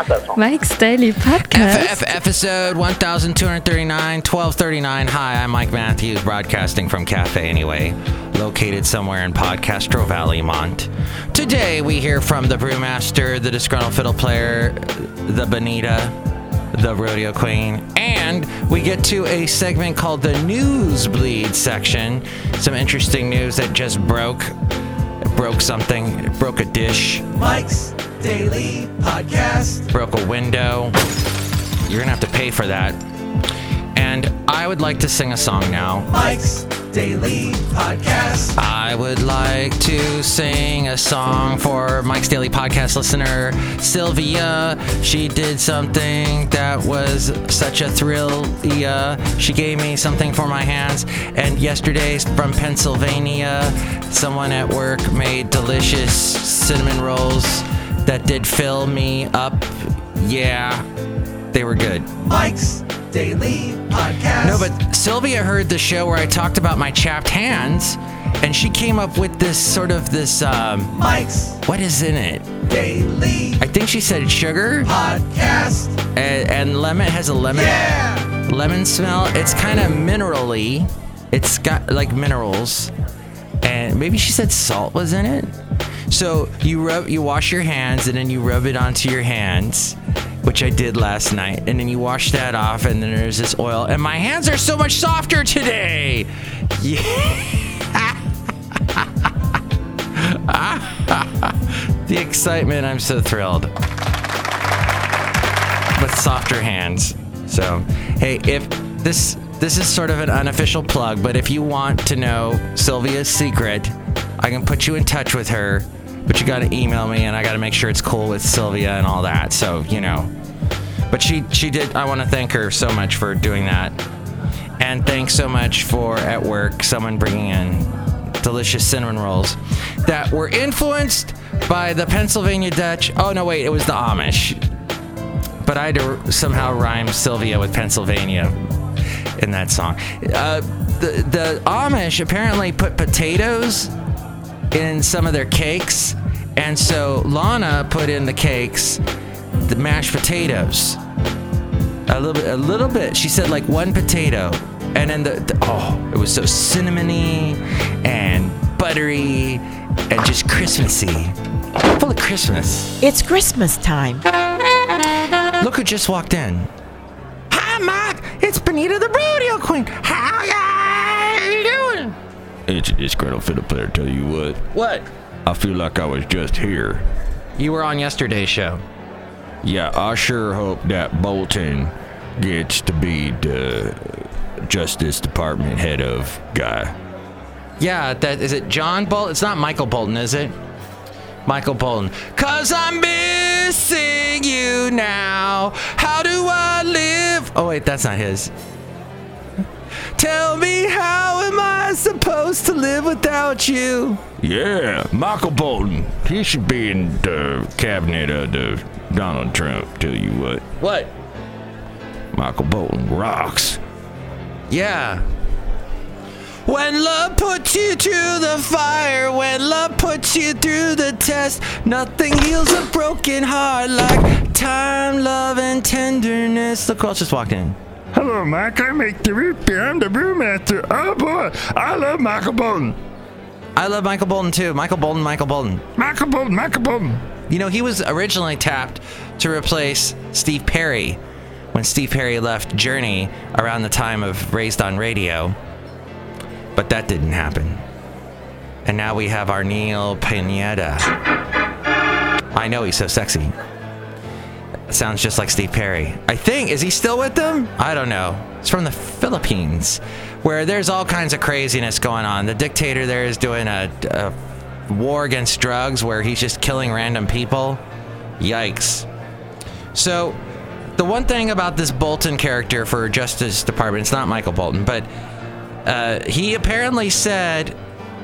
Not that song. Mike's Daily Podcast. F- F- episode 1239, 1239. Hi, I'm Mike Matthews, broadcasting from Cafe Anyway, located somewhere in Podcaster Valley, Mont. Today, we hear from the brewmaster, the disgruntled fiddle player, the Benita, the rodeo queen, and we get to a segment called the Newsbleed section. Some interesting news that just broke. It broke something, it broke a dish, Mike's Daily Podcast. broke a window. You're gonna have to pay for that. And I would like to sing a song now. Mike's Daily Podcast. I would like to sing a song for Mike's Daily Podcast listener, Sylvia. She did something that was such a thrill. She gave me something for my hands. And yesterday from Pennsylvania, someone at work made delicious cinnamon rolls that did fill me up. Yeah, they were good. Mike's Daily Podcast. No, but Sylvia heard the show where I talked about my chapped hands, and she came up with this sort of this. Um, Mike's what is in it? Daily I think she said sugar Podcast. and, and lemon. Has a lemon Yeah. lemon smell. It's kind of minerally. It's got like minerals, and maybe she said salt was in it. So you rub, you wash your hands, and then you rub it onto your hands, which I did last night, and then you wash that off, and then there's this oil, and my hands are so much softer today. Yeah. the excitement, I'm so thrilled. With softer hands. So, hey, if this this is sort of an unofficial plug, but if you want to know Sylvia's secret, I can put you in touch with her. But you got to email me, and I got to make sure it's cool with Sylvia and all that. So you know. But she she did. I want to thank her so much for doing that, and thanks so much for at work someone bringing in delicious cinnamon rolls that were influenced by the Pennsylvania Dutch. Oh no, wait, it was the Amish but I had to somehow rhyme Sylvia with Pennsylvania in that song. Uh, the the Amish apparently put potatoes in some of their cakes, and so Lana put in the cakes the mashed potatoes. A little bit, a little bit. She said like one potato, and then the, the oh, it was so cinnamony and buttery and just Christmassy, full of Christmas. It's Christmas time. Look who just walked in. Hi, Mike. It's Benita the Rodeo Queen. Doing? It's a disgruntled fiddle player, tell you what. What? I feel like I was just here. You were on yesterday's show. Yeah, I sure hope that Bolton gets to be the Justice Department head of guy. Yeah, that is it. John Bolton. It's not Michael Bolton, is it? Michael Bolton. Cause I'm missing you now. How do I live? Oh wait, that's not his. Tell me how am I supposed to live without you? Yeah, Michael Bolton. He should be in the cabinet of the Donald Trump, tell you what. What? Michael Bolton rocks. Yeah. When love puts you to the fire, when love puts you through the test, nothing heals a broken heart like time, love, and tenderness. Look who else just walked in. Hello, Mike. I make the root beer. I'm the brewmaster. Oh boy, I love Michael Bolton. I love Michael Bolton too. Michael Bolton, Michael Bolton. Michael Bolton, Michael Bolton. You know, he was originally tapped to replace Steve Perry when Steve Perry left Journey around the time of Raised on Radio. But that didn't happen. And now we have Arnel Pineda. I know he's so sexy. Sounds just like Steve Perry. I think. Is he still with them? I don't know. It's from the Philippines, where there's all kinds of craziness going on. The dictator there is doing a, a war against drugs where he's just killing random people. Yikes. So, the one thing about this Bolton character for Justice Department, it's not Michael Bolton, but uh, he apparently said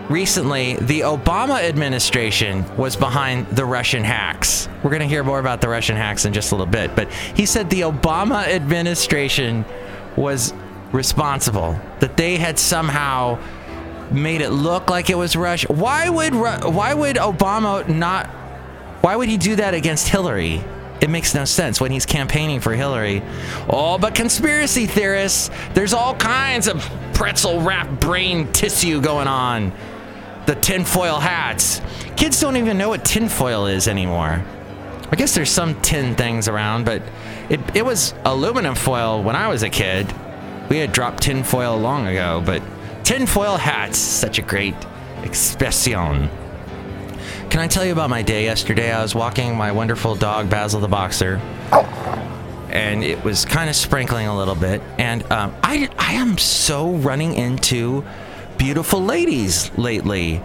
recently the Obama administration was behind the Russian hacks. We're going to hear more about the Russian hacks in just a little bit, but he said the Obama administration was responsible, that they had somehow made it look like it was Russia. Why would why would Obama not why would he do that against Hillary? It makes no sense when he's campaigning for Hillary. Oh, but conspiracy theorists, there's all kinds of pretzel wrapped brain tissue going on. The tinfoil hats. Kids don't even know what tinfoil is anymore. I guess there's some tin things around, but it, it was aluminum foil when I was a kid. We had dropped tinfoil long ago, but tinfoil hats, such a great expression. Can I tell you about my day yesterday? I was walking my wonderful dog, Basil the Boxer, and it was kind of sprinkling a little bit. And um, I, I am so running into beautiful ladies lately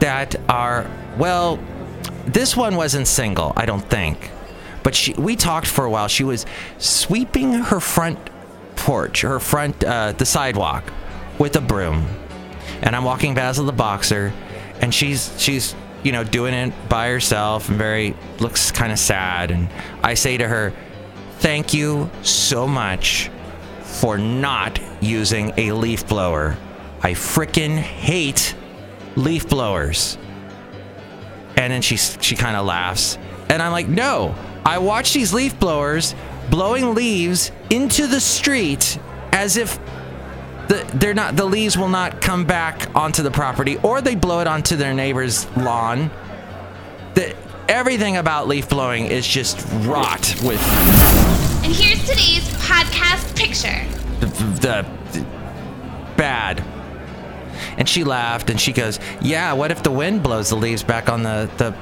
that are, well, this one wasn't single, I don't think. But she, we talked for a while. She was sweeping her front porch, her front, uh, the sidewalk, with a broom. And I'm walking Basil the boxer, and she's she's you know doing it by herself and very looks kind of sad. And I say to her, "Thank you so much for not using a leaf blower. I frickin' hate leaf blowers." And then she she kind of laughs, and I'm like, "No, I watch these leaf blowers blowing leaves into the street as if the, they're not the leaves will not come back onto the property or they blow it onto their neighbor's lawn the, everything about leaf blowing is just rot with And here's today's podcast picture. the, the, the bad and she laughed and she goes yeah what if the wind blows the leaves back on the the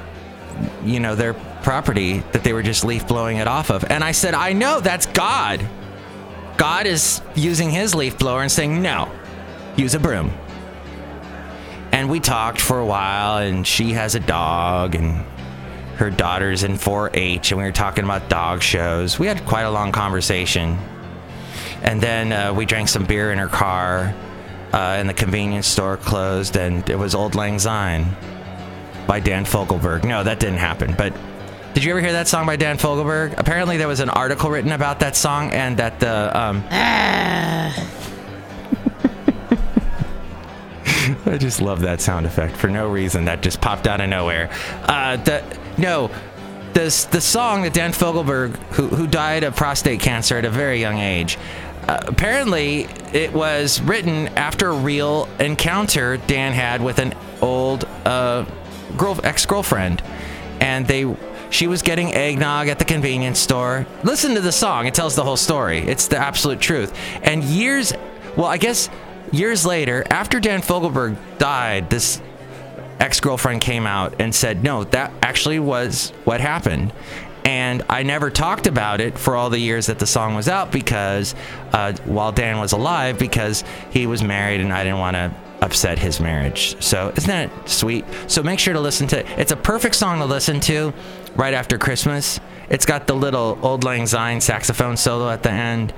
you know their property that they were just leaf blowing it off of? And i said i know that's god. God is using his leaf blower and saying no use a broom. And we talked for a while and she has a dog and her daughter's in 4-h and we were talking about dog shows. We had quite a long conversation. And then uh, we drank some beer in her car uh, and the convenience store closed and it was old lang syne by dan fogelberg no that didn't happen but did you ever hear that song by dan fogelberg apparently there was an article written about that song and that the um, I just love that sound effect for no reason. That just popped out of nowhere. Uh, the no, this the song that Dan Fogelberg, who who died of prostate cancer at a very young age, apparently it was written after a real encounter Dan had with an old uh, girl ex girlfriend, and they. She was getting eggnog at the convenience store. Listen to the song; it tells the whole story. It's the absolute truth. And years, well, I guess years later, after Dan Fogelberg died, this ex girlfriend came out and said, No, that actually was what happened. And I never talked about it for all the years that the song was out because uh, while Dan was alive, because he was married and I didn't want to upset his marriage. So isn't that sweet? So make sure to listen to it. It's a perfect song to listen to right after Christmas. It's got the little Old Lang Syne saxophone solo at the end.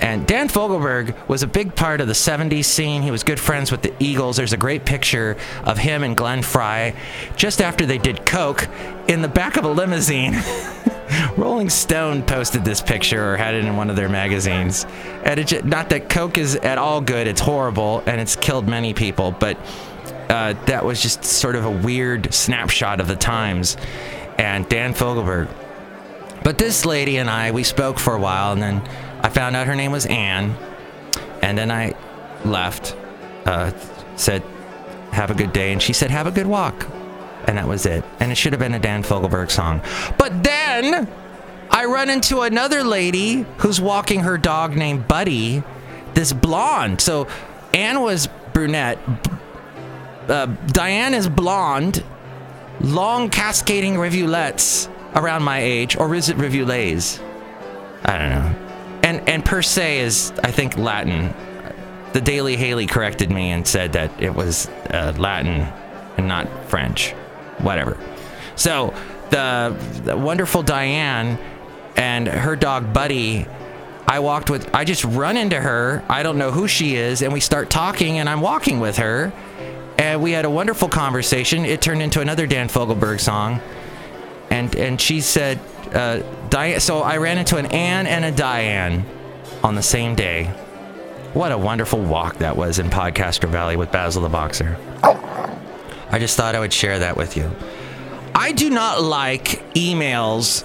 And Dan Fogelberg was a big part of the 70s scene. He was good friends with the Eagles. There's a great picture of him and Glenn Frey just after they did Coke in the back of a limousine. Rolling Stone posted this picture or had it in one of their magazines. And it not that Coke is at all good, it's horrible and it's killed many people, but uh, that was just sort of a weird snapshot of the times. And Dan Fogelberg. But this lady and I, we spoke for a while, and then I found out her name was Anne. And then I left, uh, said, have a good day. And she said, have a good walk. And that was it. And it should have been a Dan Fogelberg song. But then I run into another lady who's walking her dog named Buddy, this blonde. So Anne was brunette. Uh, Diane is blonde, long cascading rivulets around my age, or is it rivulets? I don't know. And and per se is I think Latin. The Daily Haley corrected me and said that it was uh, Latin and not French. Whatever. So the, the wonderful Diane and her dog Buddy. I walked with. I just run into her. I don't know who she is, and we start talking, and I'm walking with her, and we had a wonderful conversation. It turned into another Dan Fogelberg song, and and she said, uh, Diane. So I ran into an Anne and a Diane on the same day. What a wonderful walk that was in Podcaster Valley with Basil the Boxer. I just thought I would share that with you. I do not like emails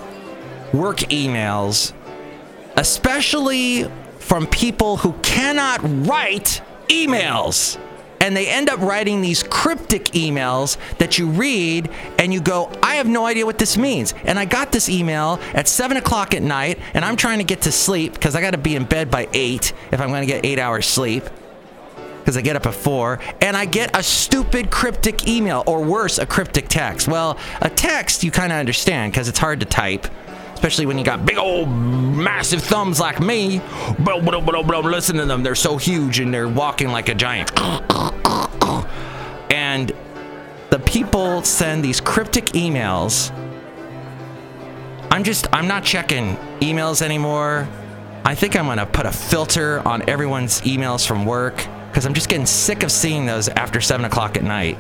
work emails, especially from people who cannot write emails. And they end up writing these cryptic emails that you read and you go, I have no idea what this means. And I got this email at 7 o'clock at night and I'm trying to get to sleep because I got to be in bed by 8 if I'm going to get 8 hours sleep because I get up at 4 and I get a stupid cryptic email or worse, a cryptic text. Well, a text you kind of understand because it's hard to type especially when you got big old massive thumbs like me. Listen to them. They're so huge and they're walking like a giant. And the people send these cryptic emails. I'm just, I'm not checking emails anymore. I think I'm to put a filter on everyone's emails from work because I'm just getting sick of seeing those after 7 o'clock at night.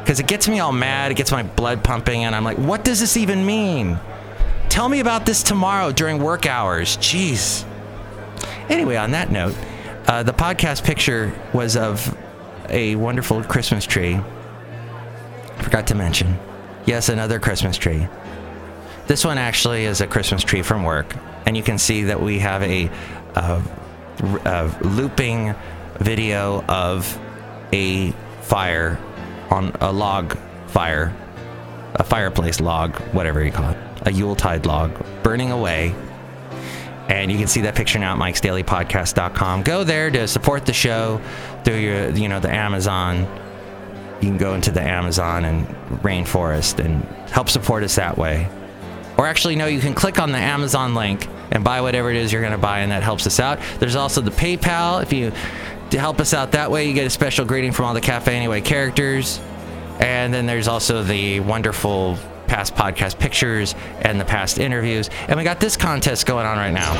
Because it gets me all mad, it gets my blood pumping, and I'm like, what does this even mean? Tell me about this tomorrow during work hours. Jeez. Anyway, on that note, uh, the podcast picture was of a wonderful Christmas tree. Forgot to mention. Yes, another Christmas tree. This one actually is a Christmas tree from work, and you can see that we have a, a looping video of a fire on a log fire, a fireplace log, whatever you call it a Yuletide log burning away. And you can see that picture now at mikesdailypodcast.com. Go there to support the show through your, you know, the Amazon. You can go into the Amazon and Rainforest and help support us that way. Or actually, no, you can click on the Amazon link and buy whatever it is you're going to buy, and that helps us out. There's also the PayPal. If you to help us out that way, you get a special greeting from all the Cafe Anyway characters. And then there's also the wonderful past podcast pictures and the past interviews. And we got this contest going on right now.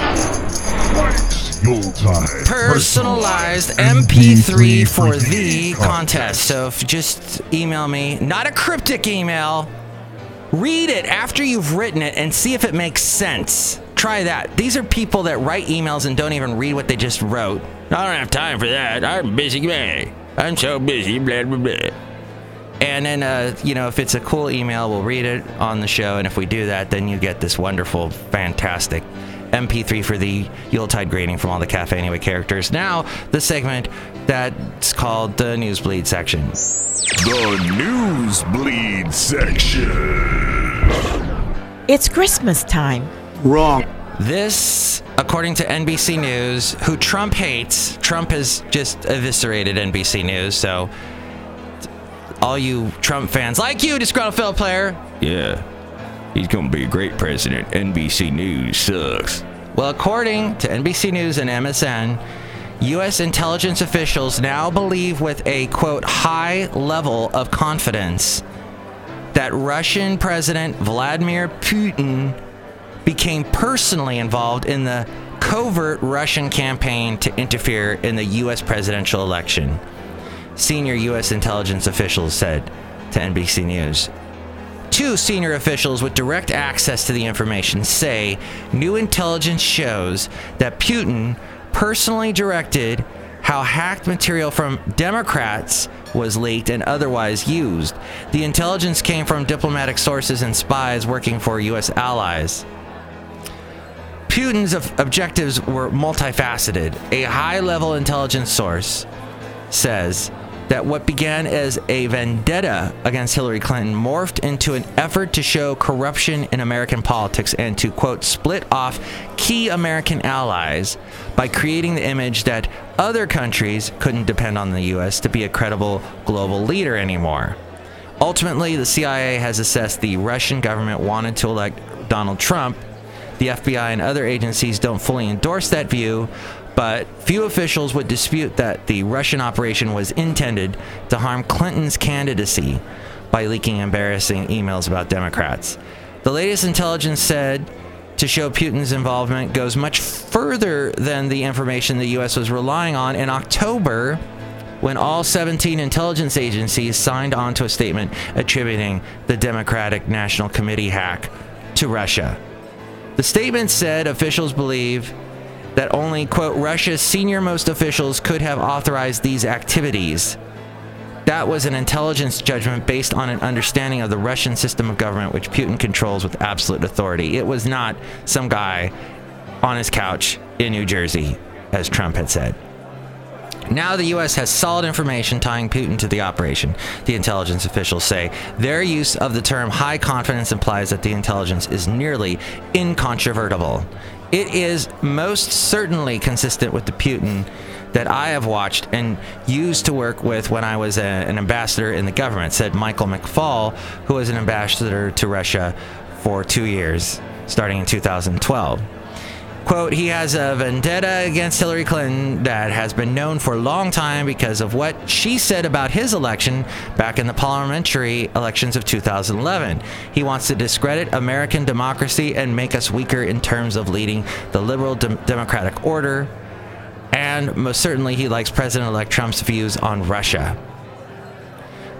Personalized MP3 for the contest. So if just email me, not a cryptic email, read it after you've written it and see if it makes sense. Try that. These are people that write emails and don't even read what they just wrote. I don't have time for that. I'm busy man. I'm so busy, blah, blah, blah. And then, uh, you know, if it's a cool email, we'll read it on the show. And if we do that, then you get this wonderful, fantastic MP3 for the Yuletide greeting from all the Cafe Anyway characters. Now, the segment that's called the Newsbleed section. The Newsbleed section. It's Christmas time. Wrong. This, according to NBC News, who Trump hates, Trump has just eviscerated NBC News. So, all you Trump fans, like you, disgruntled fellow player, Yeah. He's gonna be a great president. NBC News sucks. Well, according to NBC News and MSN, U.S. intelligence officials now believe with a quote high level of confidence that Russian President Vladimir Putin became personally involved in the covert Russian campaign to interfere in the U.S. presidential election. Senior U.S. intelligence officials said to NBC News. Two senior officials with direct access to the information say new intelligence shows that Putin personally directed how hacked material from Democrats was leaked and otherwise used. The intelligence came from diplomatic sources and spies working for U.S. allies. Putin's ob- objectives were multifaceted. A high level intelligence source says that what began as a vendetta against Hillary Clinton morphed into an effort to show corruption in American politics and to, quote, split off key American allies by creating the image that other countries couldn't depend on the U.S. to be a credible global leader anymore. Ultimately, the CIA has assessed the Russian government wanted to elect Donald Trump. The FBI and other agencies don't fully endorse that view, but few officials would dispute that the Russian operation was intended to harm Clinton's candidacy by leaking embarrassing emails about Democrats. The latest intelligence said to show Putin's involvement goes much further than the information the U.S. was relying on in October when all 17 intelligence agencies signed on to a statement attributing the Democratic National Committee hack to Russia. The statement said officials believe that only, quote, Russia's senior most officials could have authorized these activities. That was an intelligence judgment based on an understanding of the Russian system of government, which Putin controls with absolute authority. It was not some guy on his couch in New Jersey, as Trump had said. Now the U.S. has solid information tying Putin to the operation, the intelligence officials say. Their use of the term high confidence implies that the intelligence is nearly incontrovertible. It is most certainly consistent with the Putin that I have watched and used to work with when I was a, an ambassador in the government, said Michael McFaul, who was an ambassador to Russia for two years, starting in 2012. Quote, he has a vendetta against Hillary Clinton that has been known for a long time because of what she said about his election back in the parliamentary elections of 2011. He wants to discredit American democracy and make us weaker in terms of leading the liberal dem- democratic order. And most certainly, he likes President elect Trump's views on Russia.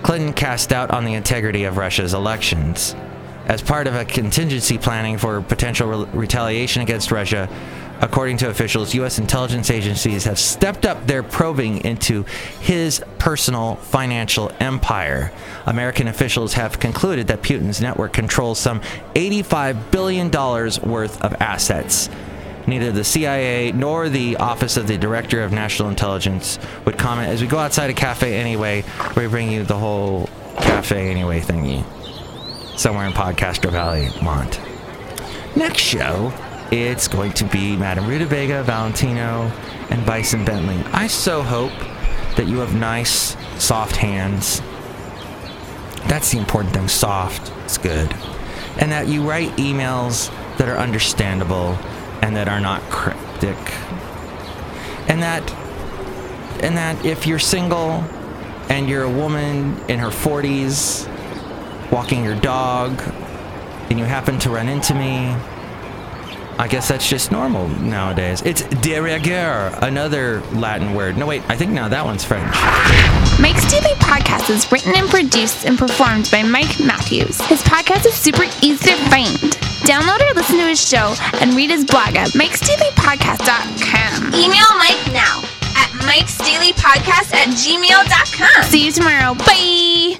Clinton cast doubt on the integrity of Russia's elections. As part of a contingency planning for potential re- retaliation against Russia, according to officials, U.S. intelligence agencies have stepped up their probing into his personal financial empire. American officials have concluded that Putin's network controls some $85 billion worth of assets. Neither the CIA nor the Office of the Director of National Intelligence would comment as we go outside a cafe anyway, we bring you the whole cafe anyway thingy somewhere in Podcaster Valley, Mont. Next show, it's going to be Madame Rutabaga, Valentino, and Bison Bentley. I so hope that you have nice, soft hands. That's the important thing. Soft. It's good. And that you write emails that are understandable and that are not cryptic. And that and that if you're single and you're a woman in her 40s walking your dog and you happen to run into me, I guess that's just normal nowadays. It's de rigueur, another Latin word. No, wait, I think now that one's French. Mike's Daily Podcast is written and produced and performed by Mike Matthews. His podcast is super easy to find. Download or listen to his show and read his blog at mikesdailypodcast.com. Email Mike now at mikesdailypodcast at gmail.com. See you tomorrow. Bye.